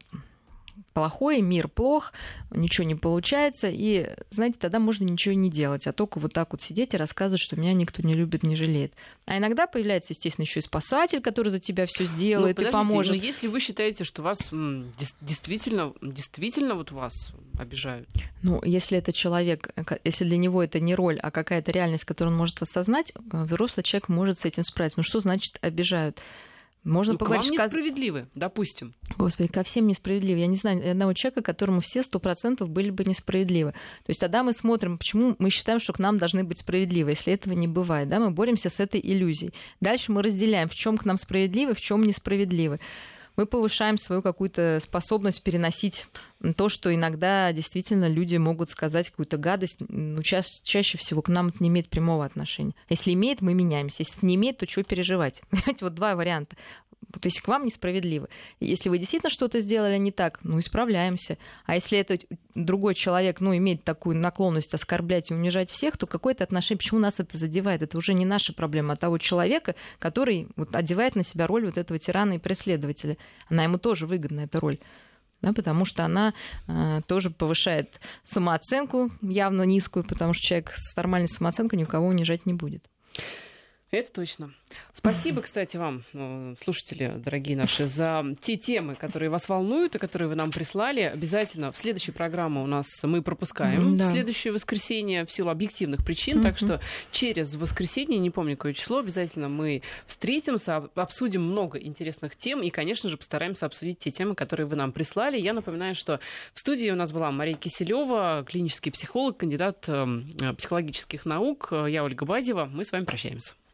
плохой, мир плох, ничего не получается, и, знаете, тогда можно ничего не делать, а только вот так вот сидеть и рассказывать, что меня никто не любит, не жалеет. А иногда появляется, естественно, еще и спасатель, который за тебя все сделает ну, и поможет. Но если вы считаете, что вас действительно, действительно вот вас обижают? Ну, если это человек, если для него это не роль, а какая-то реальность, которую он может осознать, взрослый человек может с этим справиться. Ну, что значит обижают? Можно ну, поговорить, к вам несправедливы, допустим. Господи, ко всем несправедливы. Я не знаю одного человека, которому все сто процентов были бы несправедливы. То есть тогда мы смотрим, почему мы считаем, что к нам должны быть справедливы, если этого не бывает. Да? Мы боремся с этой иллюзией. Дальше мы разделяем, в чем к нам справедливы, в чем несправедливы мы повышаем свою какую-то способность переносить то, что иногда действительно люди могут сказать какую-то гадость, ну, ча- чаще всего к нам это не имеет прямого отношения. Если имеет, мы меняемся. Если не имеет, то чего переживать? Понимаете, вот два варианта. То есть к вам несправедливо. Если вы действительно что-то сделали не так, ну, исправляемся. А если это другой человек, ну, имеет такую наклонность оскорблять и унижать всех, то какое-то отношение, почему нас это задевает? Это уже не наша проблема, а того человека, который вот, одевает на себя роль вот этого тирана и преследователя. Она ему тоже выгодна, эта роль. Да, потому что она э, тоже повышает самооценку, явно низкую, потому что человек с нормальной самооценкой никого унижать не будет. Это точно. Спасибо, кстати, вам, э, слушатели, дорогие наши, за те темы, которые вас волнуют и которые вы нам прислали. Обязательно в следующей программе у нас мы пропускаем да. в следующее воскресенье в силу объективных причин. Mm-hmm. Так что через воскресенье, не помню какое число, обязательно мы встретимся, обсудим много интересных тем и, конечно же, постараемся обсудить те темы, которые вы нам прислали. Я напоминаю, что в студии у нас была Мария Киселева, клинический психолог, кандидат эм, психологических наук. Я Ольга Бадева. Мы с вами прощаемся.